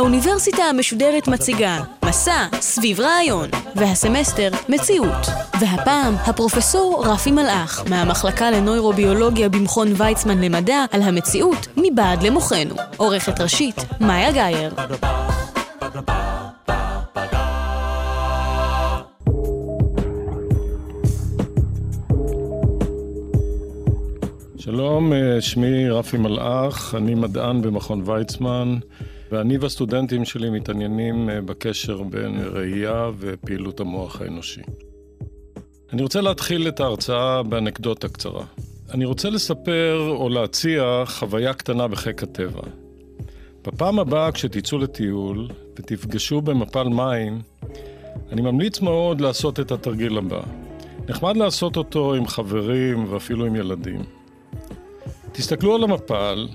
האוניברסיטה המשודרת מציגה מסע סביב רעיון, והסמסטר מציאות. והפעם הפרופסור רפי מלאך מהמחלקה לנוירוביולוגיה במכון ויצמן למדע על המציאות מבעד למוחנו. עורכת ראשית מאיה גאייר. שלום, אה, שמי רפי מלאך, אני מדען במכון ויצמן, ואני והסטודנטים שלי מתעניינים אה, בקשר בין ראייה ופעילות המוח האנושי. אני רוצה להתחיל את ההרצאה באנקדוטה קצרה. אני רוצה לספר או להציע חוויה קטנה בחיק הטבע. בפעם הבאה כשתצאו לטיול ותפגשו במפל מים, אני ממליץ מאוד לעשות את התרגיל הבא. נחמד לעשות אותו עם חברים ואפילו עם ילדים. תסתכלו על המפל,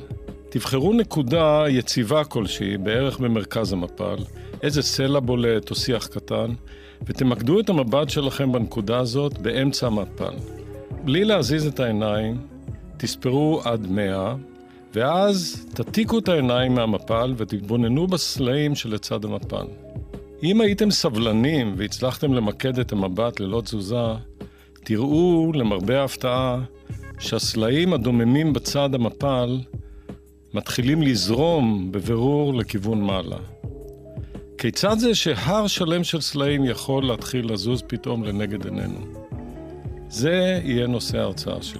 תבחרו נקודה יציבה כלשהי, בערך במרכז המפל, איזה סלע בולט או שיח קטן, ותמקדו את המבט שלכם בנקודה הזאת באמצע המפל. בלי להזיז את העיניים, תספרו עד מאה, ואז תתיקו את העיניים מהמפל ותתבוננו בסלעים שלצד המפל. אם הייתם סבלנים והצלחתם למקד את המבט ללא תזוזה, תראו, למרבה ההפתעה, שהסלעים הדוממים בצד המפל מתחילים לזרום בבירור לכיוון מעלה. כיצד זה שהר שלם של סלעים יכול להתחיל לזוז פתאום לנגד עינינו? זה יהיה נושא ההרצאה שלי.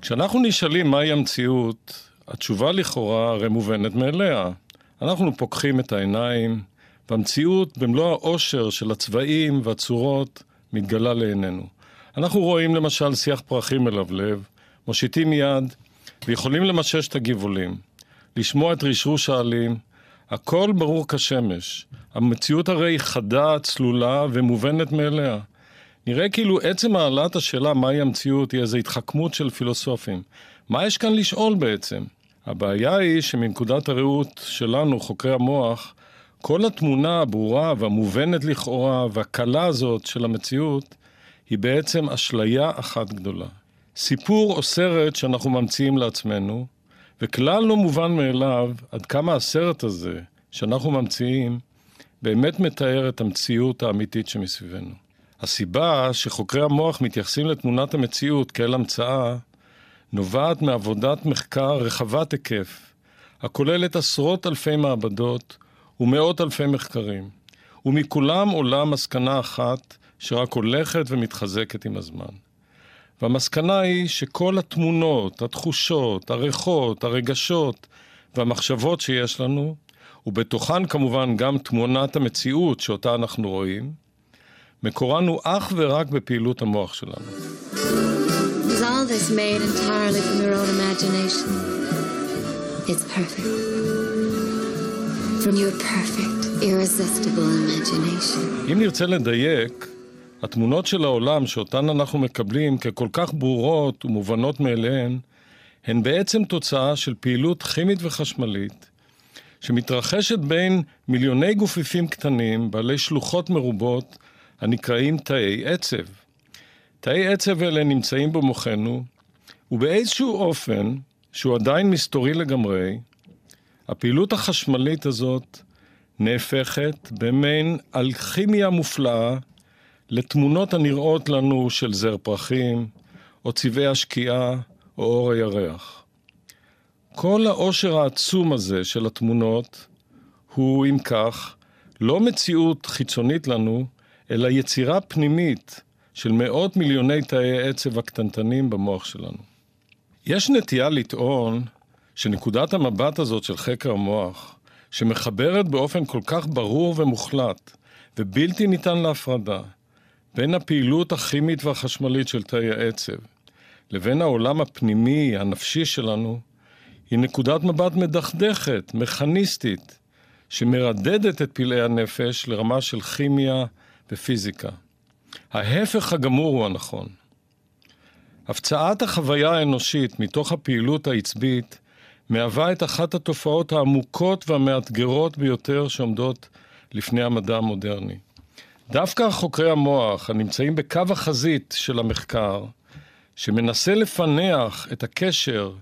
כשאנחנו נשאלים מהי המציאות, התשובה לכאורה הרי מובנת מאליה. אנחנו פוקחים את העיניים, והמציאות במלוא העושר של הצבעים והצורות מתגלה לעינינו. אנחנו רואים למשל שיח פרחים מלבלב, מושיטים יד ויכולים למשש את הגבעולים, לשמוע את רשרוש העלים, הכל ברור כשמש. המציאות הרי חדה, צלולה ומובנת מאליה. נראה כאילו עצם העלאת השאלה מהי המציאות היא איזו התחכמות של פילוסופים. מה יש כאן לשאול בעצם? הבעיה היא שמנקודת הראות שלנו, חוקרי המוח, כל התמונה הברורה והמובנת לכאורה והקלה הזאת של המציאות היא בעצם אשליה אחת גדולה. סיפור או סרט שאנחנו ממציאים לעצמנו, וכלל לא מובן מאליו עד כמה הסרט הזה שאנחנו ממציאים באמת מתאר את המציאות האמיתית שמסביבנו. הסיבה שחוקרי המוח מתייחסים לתמונת המציאות כאל המצאה נובעת מעבודת מחקר רחבת היקף, הכוללת עשרות אלפי מעבדות ומאות אלפי מחקרים, ומכולם עולה מסקנה אחת שרק הולכת ומתחזקת עם הזמן. והמסקנה היא שכל התמונות, התחושות, הריחות, הרגשות והמחשבות שיש לנו, ובתוכן כמובן גם תמונת המציאות שאותה אנחנו רואים, מקורן הוא אך ורק בפעילות המוח שלנו. It's perfect. From your perfect, irresistible imagination. אם נרצה לדייק, התמונות של העולם שאותן אנחנו מקבלים ככל כך ברורות ומובנות מאליהן, הן בעצם תוצאה של פעילות כימית וחשמלית שמתרחשת בין מיליוני גופיפים קטנים בעלי שלוחות מרובות הנקראים תאי עצב. תאי עצב אלה נמצאים במוחנו, ובאיזשהו אופן, שהוא עדיין מסתורי לגמרי, הפעילות החשמלית הזאת נהפכת במעין אלכימיה מופלאה לתמונות הנראות לנו של זר פרחים, או צבעי השקיעה, או אור הירח. כל העושר העצום הזה של התמונות הוא, אם כך, לא מציאות חיצונית לנו, אלא יצירה פנימית של מאות מיליוני תאי עצב הקטנטנים במוח שלנו. יש נטייה לטעון שנקודת המבט הזאת של חקר המוח, שמחברת באופן כל כך ברור ומוחלט ובלתי ניתן להפרדה בין הפעילות הכימית והחשמלית של תאי העצב לבין העולם הפנימי, הנפשי שלנו, היא נקודת מבט מדכדכת, מכניסטית, שמרדדת את פלאי הנפש לרמה של כימיה ופיזיקה. ההפך הגמור הוא הנכון. הפצעת החוויה האנושית מתוך הפעילות העצבית מהווה את אחת התופעות העמוקות והמאתגרות ביותר שעומדות לפני המדע המודרני. דווקא חוקרי המוח הנמצאים בקו החזית של המחקר, שמנסה לפענח את הקשר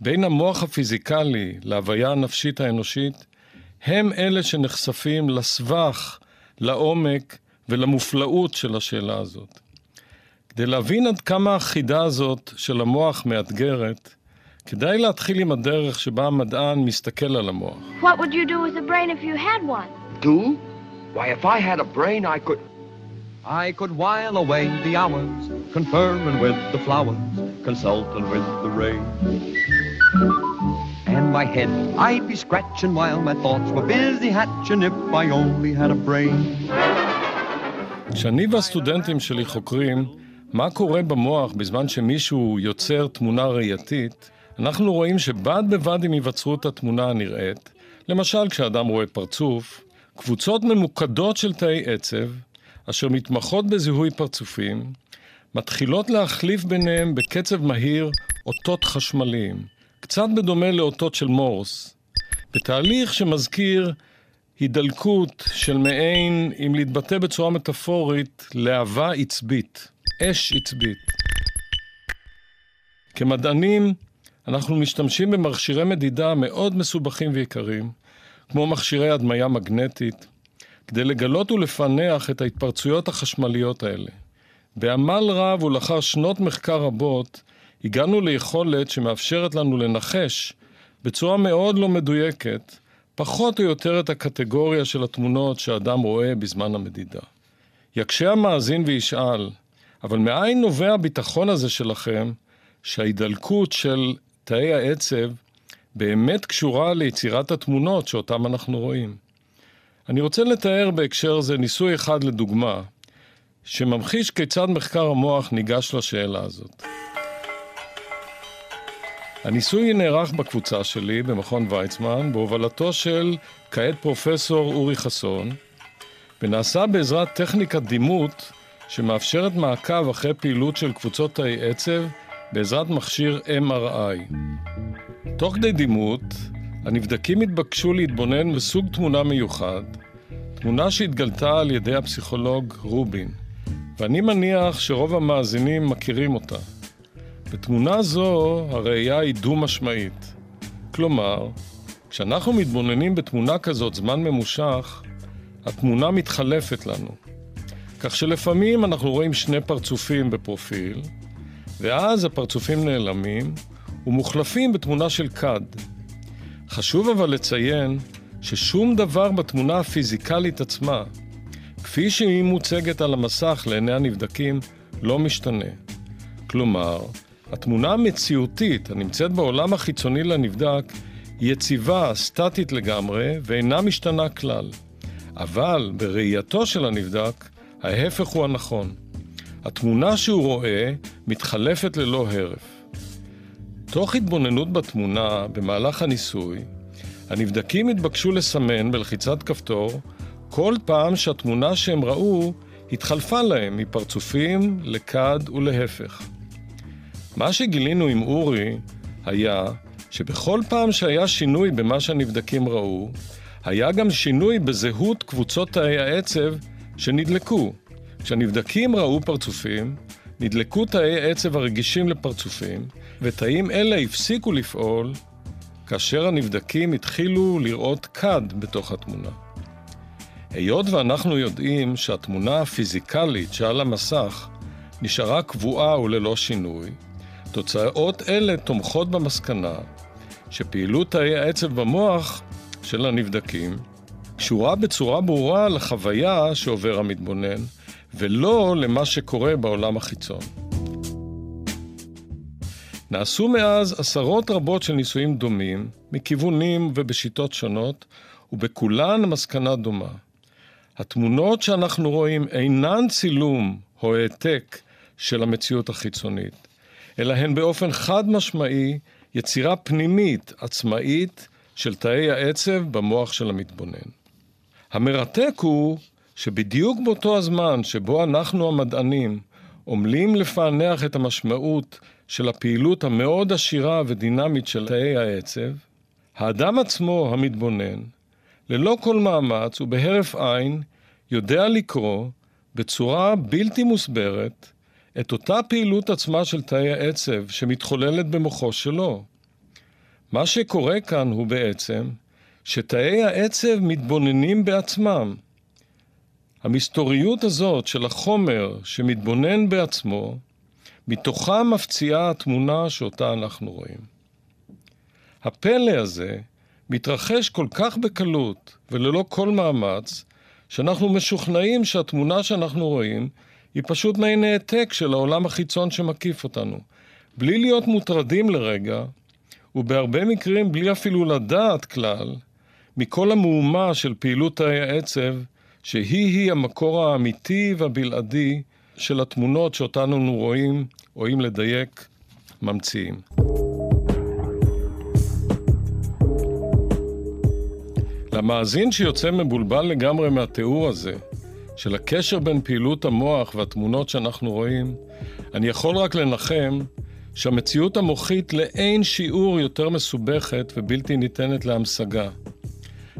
בין המוח הפיזיקלי להוויה הנפשית האנושית, הם אלה שנחשפים לסבך, לעומק ולמופלאות של השאלה הזאת. כדי להבין עד כמה החידה הזאת של המוח מאתגרת, כדאי להתחיל עם הדרך שבה המדען מסתכל על המוח. What would you do with a brain if you had one? Do? Why, if I had a brain, I could... I could while away the hours, conferring with the flowers, consulting with the rain. And my head I'd be scratching while my thoughts were busy hatching if I only had a brain. כשאני והסטודנטים שלי חוקרים מה קורה במוח בזמן שמישהו יוצר תמונה ראייתית, אנחנו רואים שבד בבד עם היווצרות התמונה הנראית, למשל כשאדם רואה פרצוף, קבוצות ממוקדות של תאי עצב, אשר מתמחות בזיהוי פרצופים, מתחילות להחליף ביניהם בקצב מהיר אותות חשמליים, קצת בדומה לאותות של מורס, בתהליך שמזכיר הידלקות של מעין, אם להתבטא בצורה מטאפורית, להבה עצבית, אש עצבית. כמדענים, אנחנו משתמשים במכשירי מדידה מאוד מסובכים ויקרים, כמו מכשירי הדמיה מגנטית, כדי לגלות ולפענח את ההתפרצויות החשמליות האלה. בעמל רב ולאחר שנות מחקר רבות, הגענו ליכולת שמאפשרת לנו לנחש בצורה מאוד לא מדויקת, פחות או יותר את הקטגוריה של התמונות שאדם רואה בזמן המדידה. יקשה המאזין וישאל, אבל מאין נובע הביטחון הזה שלכם שההידלקות של תאי העצב באמת קשורה ליצירת התמונות שאותן אנחנו רואים? אני רוצה לתאר בהקשר זה ניסוי אחד לדוגמה, שממחיש כיצד מחקר המוח ניגש לשאלה הזאת. הניסוי נערך בקבוצה שלי במכון ויצמן בהובלתו של כעת פרופסור אורי חסון ונעשה בעזרת טכניקת דימות שמאפשרת מעקב אחרי פעילות של קבוצות תאי עצב בעזרת מכשיר MRI. תוך כדי דימות, הנבדקים התבקשו להתבונן בסוג תמונה מיוחד, תמונה שהתגלתה על ידי הפסיכולוג רובין, ואני מניח שרוב המאזינים מכירים אותה. בתמונה זו הראייה היא דו-משמעית. כלומר, כשאנחנו מתבוננים בתמונה כזאת זמן ממושך, התמונה מתחלפת לנו. כך שלפעמים אנחנו רואים שני פרצופים בפרופיל, ואז הפרצופים נעלמים ומוחלפים בתמונה של כד. חשוב אבל לציין ששום דבר בתמונה הפיזיקלית עצמה, כפי שהיא מוצגת על המסך לעיני הנבדקים, לא משתנה. כלומר, התמונה המציאותית הנמצאת בעולם החיצוני לנבדק יציבה, סטטית לגמרי, ואינה משתנה כלל. אבל בראייתו של הנבדק, ההפך הוא הנכון. התמונה שהוא רואה מתחלפת ללא הרף. תוך התבוננות בתמונה במהלך הניסוי, הנבדקים התבקשו לסמן בלחיצת כפתור כל פעם שהתמונה שהם ראו התחלפה להם מפרצופים לכד ולהפך. מה שגילינו עם אורי היה שבכל פעם שהיה שינוי במה שהנבדקים ראו, היה גם שינוי בזהות קבוצות תאי העצב שנדלקו. כשהנבדקים ראו פרצופים, נדלקו תאי עצב הרגישים לפרצופים, ותאים אלה הפסיקו לפעול כאשר הנבדקים התחילו לראות כד בתוך התמונה. היות ואנחנו יודעים שהתמונה הפיזיקלית שעל המסך נשארה קבועה וללא שינוי, תוצאות אלה תומכות במסקנה שפעילות תאי העצב במוח של הנבדקים קשורה בצורה ברורה לחוויה שעובר המתבונן, ולא למה שקורה בעולם החיצון. נעשו מאז עשרות רבות של ניסויים דומים, מכיוונים ובשיטות שונות, ובכולן המסקנה דומה. התמונות שאנחנו רואים אינן צילום או העתק של המציאות החיצונית, אלא הן באופן חד משמעי יצירה פנימית, עצמאית, של תאי העצב במוח של המתבונן. המרתק הוא שבדיוק באותו הזמן שבו אנחנו המדענים עמלים לפענח את המשמעות של הפעילות המאוד עשירה ודינמית של תאי העצב, האדם עצמו המתבונן, ללא כל מאמץ ובהרף עין, יודע לקרוא בצורה בלתי מוסברת את אותה פעילות עצמה של תאי העצב שמתחוללת במוחו שלו. מה שקורה כאן הוא בעצם שתאי העצב מתבוננים בעצמם. המסתוריות הזאת של החומר שמתבונן בעצמו, מתוכה מפציעה התמונה שאותה אנחנו רואים. הפלא הזה מתרחש כל כך בקלות וללא כל מאמץ, שאנחנו משוכנעים שהתמונה שאנחנו רואים היא פשוט מעין העתק של העולם החיצון שמקיף אותנו. בלי להיות מוטרדים לרגע, ובהרבה מקרים בלי אפילו לדעת כלל, מכל המהומה של פעילות תאי העצב, שהיא-היא המקור האמיתי והבלעדי של התמונות שאותנו אנו רואים, או אם לדייק, ממציאים. למאזין שיוצא מבולבל לגמרי מהתיאור הזה, של הקשר בין פעילות המוח והתמונות שאנחנו רואים, אני יכול רק לנחם שהמציאות המוחית לאין שיעור יותר מסובכת ובלתי ניתנת להמשגה.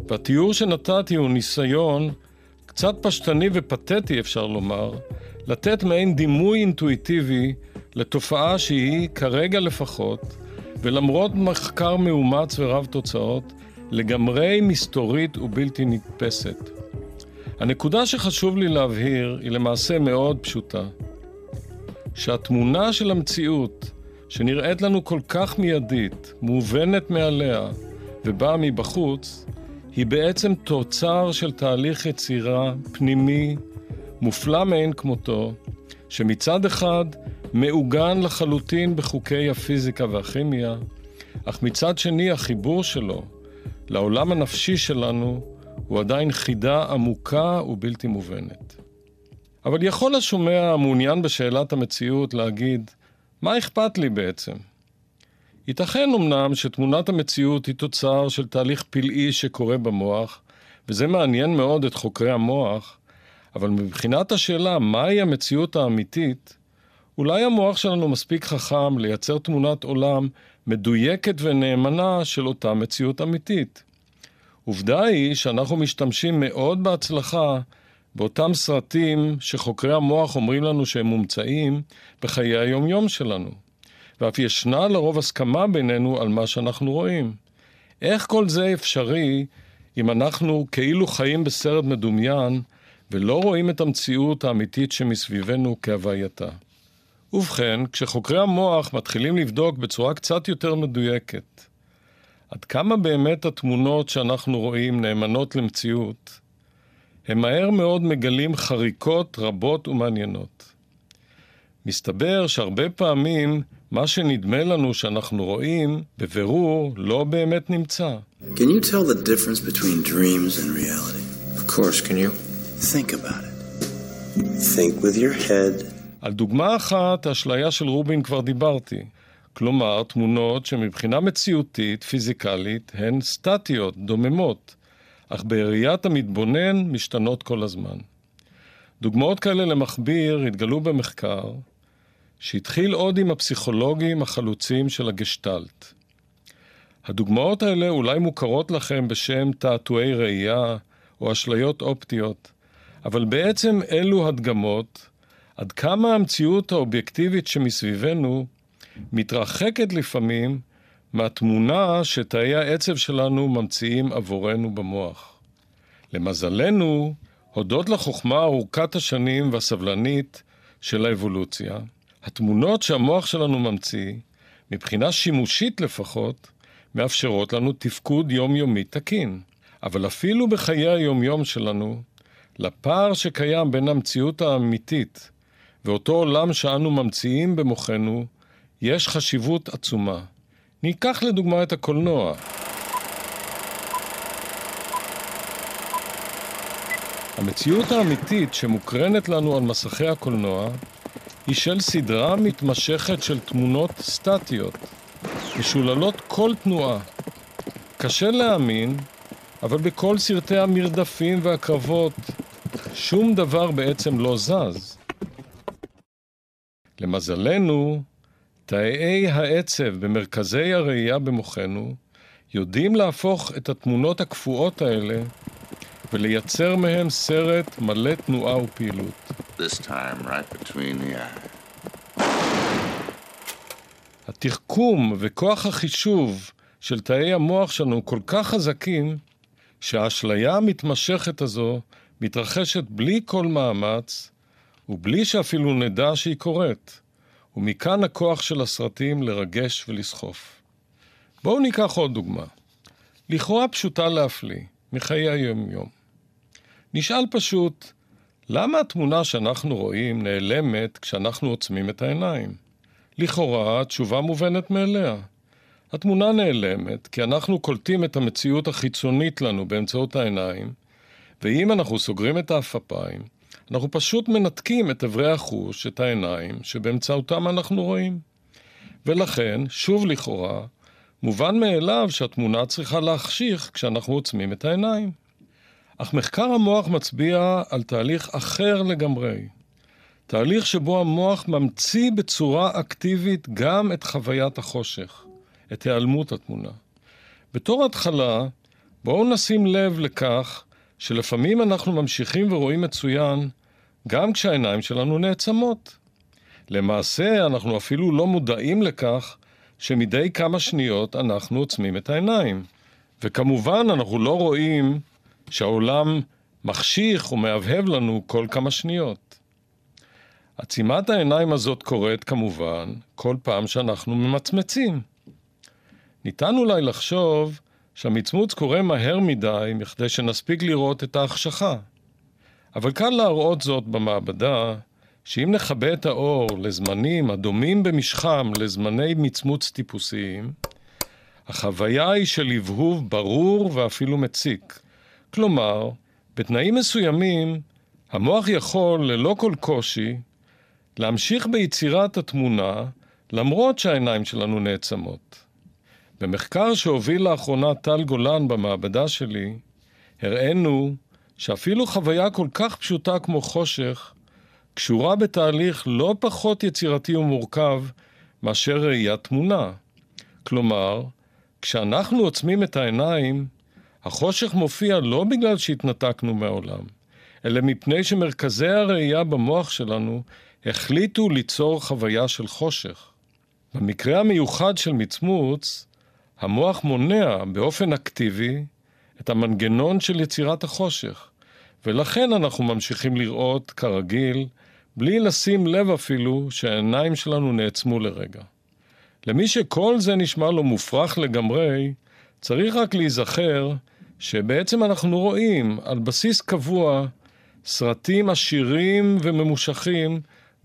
והתיאור שנתתי הוא ניסיון קצת פשטני ופתטי, אפשר לומר, לתת מעין דימוי אינטואיטיבי לתופעה שהיא, כרגע לפחות, ולמרות מחקר מאומץ ורב תוצאות, לגמרי מסתורית ובלתי נתפסת. הנקודה שחשוב לי להבהיר היא למעשה מאוד פשוטה. שהתמונה של המציאות, שנראית לנו כל כך מיידית, מובנת מעליה ובאה מבחוץ, היא בעצם תוצר של תהליך יצירה פנימי, מופלא מאין כמותו, שמצד אחד מעוגן לחלוטין בחוקי הפיזיקה והכימיה, אך מצד שני החיבור שלו לעולם הנפשי שלנו הוא עדיין חידה עמוקה ובלתי מובנת. אבל יכול השומע המעוניין בשאלת המציאות להגיד, מה אכפת לי בעצם? ייתכן אמנם שתמונת המציאות היא תוצר של תהליך פלאי שקורה במוח, וזה מעניין מאוד את חוקרי המוח, אבל מבחינת השאלה מהי המציאות האמיתית, אולי המוח שלנו מספיק חכם לייצר תמונת עולם מדויקת ונאמנה של אותה מציאות אמיתית. עובדה היא שאנחנו משתמשים מאוד בהצלחה באותם סרטים שחוקרי המוח אומרים לנו שהם מומצאים בחיי היומיום שלנו. ואף ישנה לרוב הסכמה בינינו על מה שאנחנו רואים. איך כל זה אפשרי אם אנחנו כאילו חיים בסרט מדומיין ולא רואים את המציאות האמיתית שמסביבנו כהווייתה? ובכן, כשחוקרי המוח מתחילים לבדוק בצורה קצת יותר מדויקת עד כמה באמת התמונות שאנחנו רואים נאמנות למציאות, הם מהר מאוד מגלים חריקות רבות ומעניינות. מסתבר שהרבה פעמים מה שנדמה לנו שאנחנו רואים, בבירור, לא באמת נמצא. Can you tell the difference between dreams and reality? Of course, can you? Think about it. Think with your head. על דוגמה אחת, האשליה של רובין כבר דיברתי. כלומר, תמונות שמבחינה מציאותית, פיזיקלית, הן סטטיות, דוממות, אך בראיית המתבונן משתנות כל הזמן. דוגמאות כאלה למכביר התגלו במחקר, שהתחיל עוד עם הפסיכולוגים החלוצים של הגשטלט. הדוגמאות האלה אולי מוכרות לכם בשם תעתועי ראייה או אשליות אופטיות, אבל בעצם אלו הדגמות עד כמה המציאות האובייקטיבית שמסביבנו מתרחקת לפעמים מהתמונה שתאי העצב שלנו ממציאים עבורנו במוח. למזלנו, הודות לחוכמה ארוכת השנים והסבלנית של האבולוציה, התמונות שהמוח שלנו ממציא, מבחינה שימושית לפחות, מאפשרות לנו תפקוד יומיומי תקין. אבל אפילו בחיי היומיום שלנו, לפער שקיים בין המציאות האמיתית ואותו עולם שאנו ממציאים במוחנו, יש חשיבות עצומה. ניקח לדוגמה את הקולנוע. המציאות האמיתית שמוקרנת לנו על מסכי הקולנוע היא של סדרה מתמשכת של תמונות סטטיות, משוללות כל תנועה. קשה להאמין, אבל בכל סרטי המרדפים והקרבות, שום דבר בעצם לא זז. למזלנו, תאי העצב במרכזי הראייה במוחנו יודעים להפוך את התמונות הקפואות האלה ולייצר מהם סרט מלא תנועה ופעילות. Right התחכום וכוח החישוב של תאי המוח שלנו כל כך חזקים, שהאשליה המתמשכת הזו מתרחשת בלי כל מאמץ, ובלי שאפילו נדע שהיא קורית. ומכאן הכוח של הסרטים לרגש ולסחוף. בואו ניקח עוד דוגמה. לכאורה פשוטה להפליא, מחיי היום-יום. נשאל פשוט, למה התמונה שאנחנו רואים נעלמת כשאנחנו עוצמים את העיניים? לכאורה, התשובה מובנת מאליה. התמונה נעלמת כי אנחנו קולטים את המציאות החיצונית לנו באמצעות העיניים, ואם אנחנו סוגרים את האפפיים, אנחנו פשוט מנתקים את אברי החוש, את העיניים, שבאמצעותם אנחנו רואים. ולכן, שוב לכאורה, מובן מאליו שהתמונה צריכה להחשיך כשאנחנו עוצמים את העיניים. אך מחקר המוח מצביע על תהליך אחר לגמרי. תהליך שבו המוח ממציא בצורה אקטיבית גם את חוויית החושך, את היעלמות התמונה. בתור התחלה, בואו נשים לב לכך שלפעמים אנחנו ממשיכים ורואים מצוין גם כשהעיניים שלנו נעצמות. למעשה, אנחנו אפילו לא מודעים לכך שמדי כמה שניות אנחנו עוצמים את העיניים. וכמובן, אנחנו לא רואים שהעולם מחשיך ומהבהב לנו כל כמה שניות. עצימת העיניים הזאת קורית כמובן כל פעם שאנחנו ממצמצים. ניתן אולי לחשוב שהמצמוץ קורה מהר מדי מכדי שנספיק לראות את ההחשכה. אבל קל להראות זאת במעבדה, שאם נכבה את האור לזמנים הדומים במשכם לזמני מצמוץ טיפוסיים, החוויה היא של הבהוב ברור ואפילו מציק. כלומר, בתנאים מסוימים, המוח יכול, ללא כל קושי, להמשיך ביצירת התמונה, למרות שהעיניים שלנו נעצמות. במחקר שהוביל לאחרונה טל גולן במעבדה שלי, הראינו שאפילו חוויה כל כך פשוטה כמו חושך, קשורה בתהליך לא פחות יצירתי ומורכב מאשר ראיית תמונה. כלומר, כשאנחנו עוצמים את העיניים, החושך מופיע לא בגלל שהתנתקנו מהעולם, אלא מפני שמרכזי הראייה במוח שלנו החליטו ליצור חוויה של חושך. במקרה המיוחד של מצמוץ, המוח מונע באופן אקטיבי את המנגנון של יצירת החושך, ולכן אנחנו ממשיכים לראות כרגיל, בלי לשים לב אפילו שהעיניים שלנו נעצמו לרגע. למי שכל זה נשמע לו מופרך לגמרי, צריך רק להיזכר שבעצם אנחנו רואים על בסיס קבוע סרטים עשירים וממושכים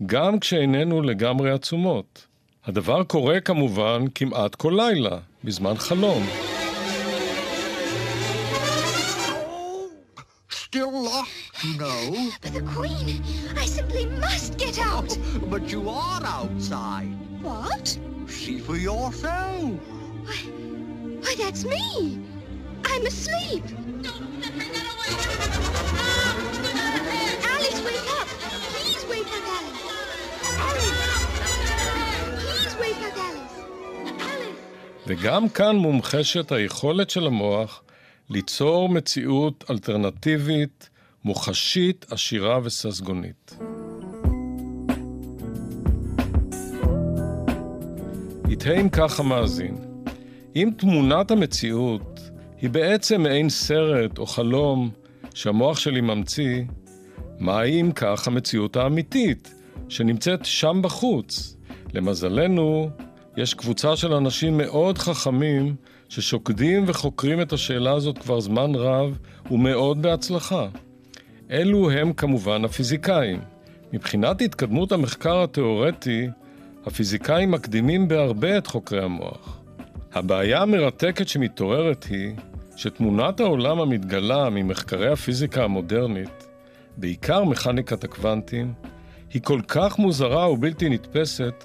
גם כשאיננו לגמרי עצומות. הדבר קורה כמובן כמעט כל לילה, בזמן חלום. Still lost, you know. But the Queen, I simply must get out. Oh, but you are outside. What? See for yourself. Why, why that's me. I'm asleep. וגם כאן מומחשת היכולת של המוח ליצור מציאות אלטרנטיבית, מוחשית, עשירה וססגונית. יתהה אם כך המאזין, אם תמונת המציאות היא בעצם מעין סרט או חלום שהמוח שלי ממציא, מהי אם כך המציאות האמיתית, שנמצאת שם בחוץ? למזלנו, יש קבוצה של אנשים מאוד חכמים ששוקדים וחוקרים את השאלה הזאת כבר זמן רב ומאוד בהצלחה. אלו הם כמובן הפיזיקאים. מבחינת התקדמות המחקר התאורטי, הפיזיקאים מקדימים בהרבה את חוקרי המוח. הבעיה המרתקת שמתעוררת היא שתמונת העולם המתגלה ממחקרי הפיזיקה המודרנית, בעיקר מכניקת הקוונטים, היא כל כך מוזרה ובלתי נתפסת,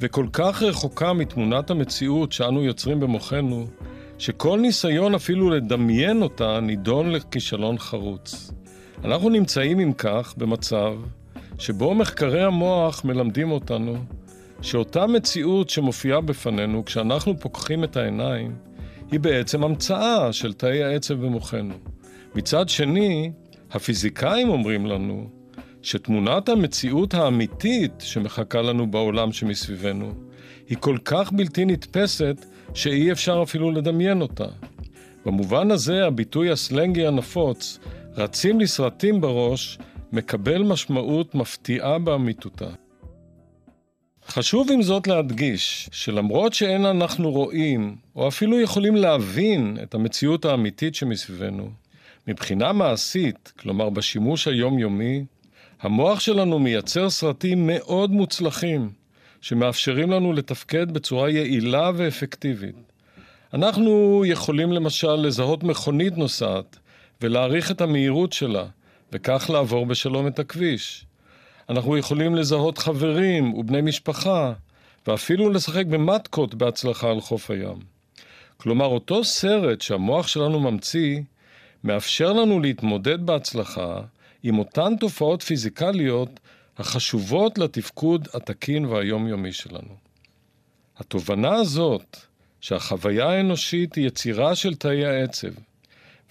וכל כך רחוקה מתמונת המציאות שאנו יוצרים במוחנו, שכל ניסיון אפילו לדמיין אותה נידון לכישלון חרוץ. אנחנו נמצאים, אם כך, במצב שבו מחקרי המוח מלמדים אותנו שאותה מציאות שמופיעה בפנינו כשאנחנו פוקחים את העיניים, היא בעצם המצאה של תאי העצב במוחנו. מצד שני, הפיזיקאים אומרים לנו שתמונת המציאות האמיתית שמחכה לנו בעולם שמסביבנו היא כל כך בלתי נתפסת שאי אפשר אפילו לדמיין אותה. במובן הזה הביטוי הסלנגי הנפוץ, רצים לסרטים בראש, מקבל משמעות מפתיעה באמיתותה. חשוב עם זאת להדגיש שלמרות שאין אנחנו רואים, או אפילו יכולים להבין את המציאות האמיתית שמסביבנו, מבחינה מעשית, כלומר בשימוש היומיומי, המוח שלנו מייצר סרטים מאוד מוצלחים, שמאפשרים לנו לתפקד בצורה יעילה ואפקטיבית. אנחנו יכולים למשל לזהות מכונית נוסעת ולהעריך את המהירות שלה, וכך לעבור בשלום את הכביש. אנחנו יכולים לזהות חברים ובני משפחה, ואפילו לשחק במטקות בהצלחה על חוף הים. כלומר, אותו סרט שהמוח שלנו ממציא, מאפשר לנו להתמודד בהצלחה עם אותן תופעות פיזיקליות החשובות לתפקוד התקין והיומיומי שלנו. התובנה הזאת, שהחוויה האנושית היא יצירה של תאי העצב,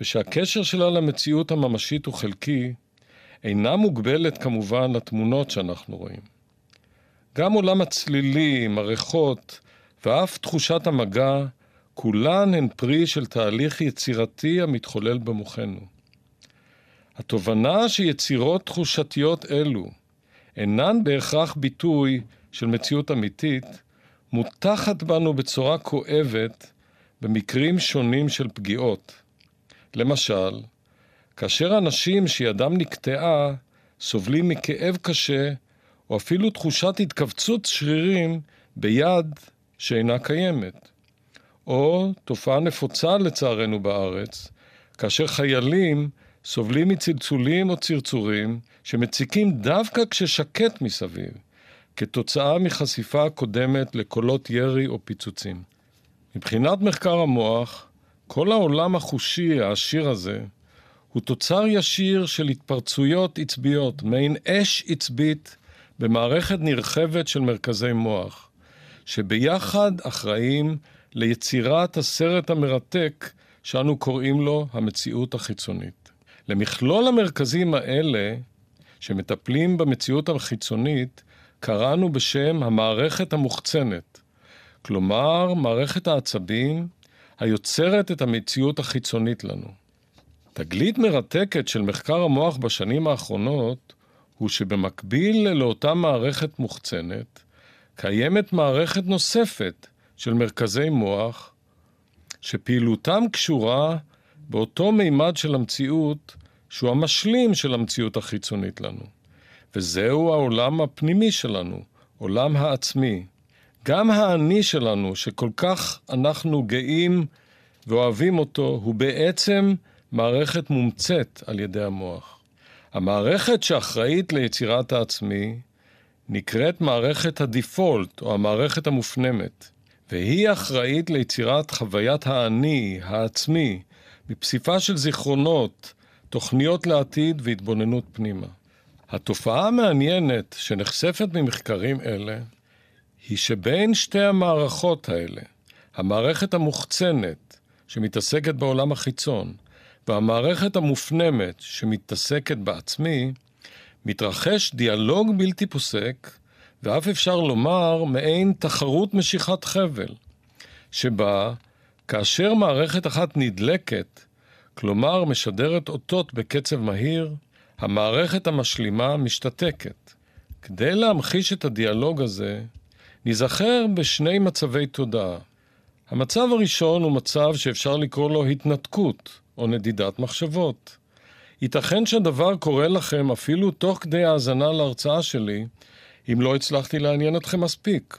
ושהקשר שלה למציאות הממשית הוא חלקי, אינה מוגבלת כמובן לתמונות שאנחנו רואים. גם עולם הצלילים, הריחות ואף תחושת המגע, כולן הן פרי של תהליך יצירתי המתחולל במוחנו. התובנה שיצירות תחושתיות אלו אינן בהכרח ביטוי של מציאות אמיתית, מותחת בנו בצורה כואבת במקרים שונים של פגיעות. למשל, כאשר אנשים שידם נקטעה סובלים מכאב קשה או אפילו תחושת התכווצות שרירים ביד שאינה קיימת. או תופעה נפוצה לצערנו בארץ, כאשר חיילים סובלים מצלצולים או צרצורים שמציקים דווקא כששקט מסביב, כתוצאה מחשיפה קודמת לקולות ירי או פיצוצים. מבחינת מחקר המוח, כל העולם החושי העשיר הזה הוא תוצר ישיר של התפרצויות עצביות, מעין אש עצבית במערכת נרחבת של מרכזי מוח, שביחד אחראים ליצירת הסרט המרתק שאנו קוראים לו המציאות החיצונית. למכלול המרכזים האלה, שמטפלים במציאות החיצונית, קראנו בשם המערכת המוחצנת, כלומר מערכת העצבים היוצרת את המציאות החיצונית לנו. תגלית מרתקת של מחקר המוח בשנים האחרונות הוא שבמקביל לאותה מערכת מוחצנת, קיימת מערכת נוספת של מרכזי מוח, שפעילותם קשורה באותו מימד של המציאות שהוא המשלים של המציאות החיצונית לנו. וזהו העולם הפנימי שלנו, עולם העצמי. גם האני שלנו, שכל כך אנחנו גאים ואוהבים אותו, הוא בעצם מערכת מומצאת על ידי המוח. המערכת שאחראית ליצירת העצמי נקראת מערכת הדיפולט, או המערכת המופנמת, והיא אחראית ליצירת חוויית האני, העצמי, בפסיפה של זיכרונות, תוכניות לעתיד והתבוננות פנימה. התופעה המעניינת שנחשפת ממחקרים אלה, היא שבין שתי המערכות האלה, המערכת המוחצנת, שמתעסקת בעולם החיצון, והמערכת המופנמת, שמתעסקת בעצמי, מתרחש דיאלוג בלתי פוסק, ואף אפשר לומר מעין תחרות משיכת חבל, שבה כאשר מערכת אחת נדלקת, כלומר משדרת אותות בקצב מהיר, המערכת המשלימה משתתקת. כדי להמחיש את הדיאלוג הזה, ניזכר בשני מצבי תודעה. המצב הראשון הוא מצב שאפשר לקרוא לו התנתקות, או נדידת מחשבות. ייתכן שהדבר קורה לכם אפילו תוך כדי האזנה להרצאה שלי, אם לא הצלחתי לעניין אתכם מספיק.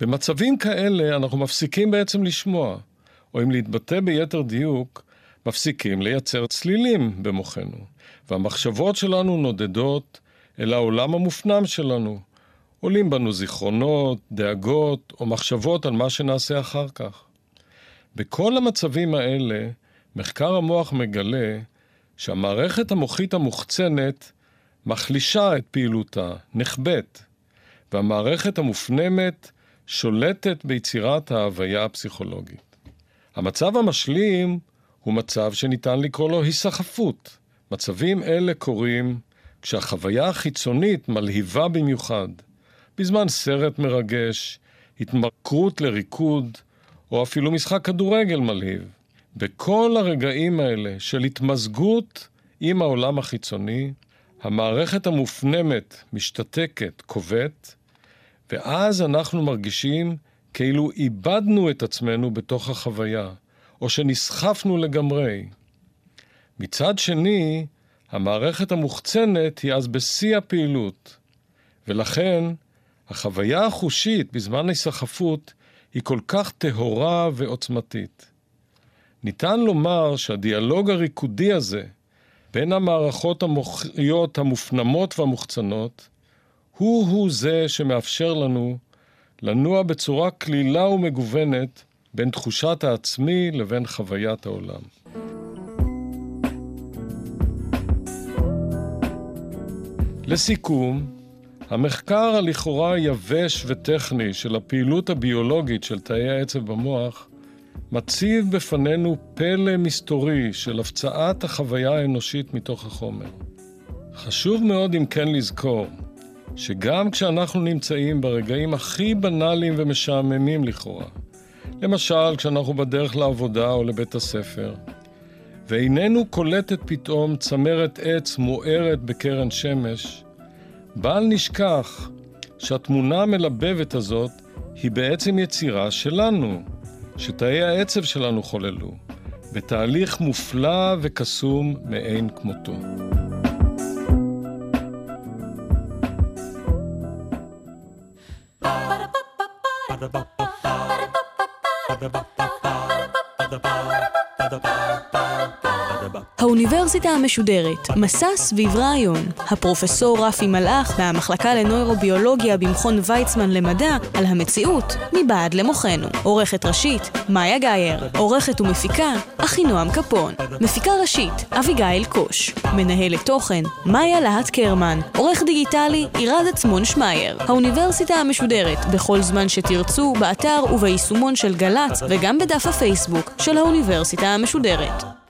במצבים כאלה אנחנו מפסיקים בעצם לשמוע, או אם להתבטא ביתר דיוק, מפסיקים לייצר צלילים במוחנו, והמחשבות שלנו נודדות אל העולם המופנם שלנו. עולים בנו זיכרונות, דאגות או מחשבות על מה שנעשה אחר כך. בכל המצבים האלה, מחקר המוח מגלה שהמערכת המוחית המוחצנת מחלישה את פעילותה, נחבאת, והמערכת המופנמת שולטת ביצירת ההוויה הפסיכולוגית. המצב המשלים הוא מצב שניתן לקרוא לו היסחפות. מצבים אלה קורים כשהחוויה החיצונית מלהיבה במיוחד, בזמן סרט מרגש, התמכרות לריקוד, או אפילו משחק כדורגל מלהיב. בכל הרגעים האלה של התמזגות עם העולם החיצוני, המערכת המופנמת משתתקת, כובד, ואז אנחנו מרגישים כאילו איבדנו את עצמנו בתוך החוויה, או שנסחפנו לגמרי. מצד שני, המערכת המוחצנת היא אז בשיא הפעילות, ולכן החוויה החושית בזמן ההיסחפות היא כל כך טהורה ועוצמתית. ניתן לומר שהדיאלוג הריקודי הזה בין המערכות המוחיות המופנמות והמוחצנות הוא-הוא זה שמאפשר לנו לנוע בצורה כלילה ומגוונת בין תחושת העצמי לבין חוויית העולם. לסיכום, המחקר הלכאורה יבש וטכני של הפעילות הביולוגית של תאי העצב במוח מציב בפנינו פלא מסתורי של הפצעת החוויה האנושית מתוך החומר. חשוב מאוד אם כן לזכור שגם כשאנחנו נמצאים ברגעים הכי בנאליים ומשעממים לכאורה, למשל כשאנחנו בדרך לעבודה או לבית הספר, ואיננו קולטת פתאום צמרת עץ מוארת בקרן שמש, בל נשכח שהתמונה המלבבת הזאת היא בעצם יצירה שלנו, שתאי העצב שלנו חוללו, בתהליך מופלא וקסום מאין כמותו. האוניברסיטה המשודרת, מסע סביב רעיון. הפרופסור רפי מלאך מהמחלקה לנוירוביולוגיה במכון ויצמן למדע על המציאות מבעד למוחנו. עורכת ראשית, מאיה גאייר. עורכת ומפיקה, אחינועם קפון. מפיקה ראשית, אביגיל קוש. מנהלת תוכן, מאיה להט קרמן. עורך דיגיטלי, עירד עצמון שמייר. האוניברסיטה המשודרת, בכל זמן שתרצו, באתר וביישומון של גל"צ וגם בדף הפייסבוק של האוניברסיטה המשודרת.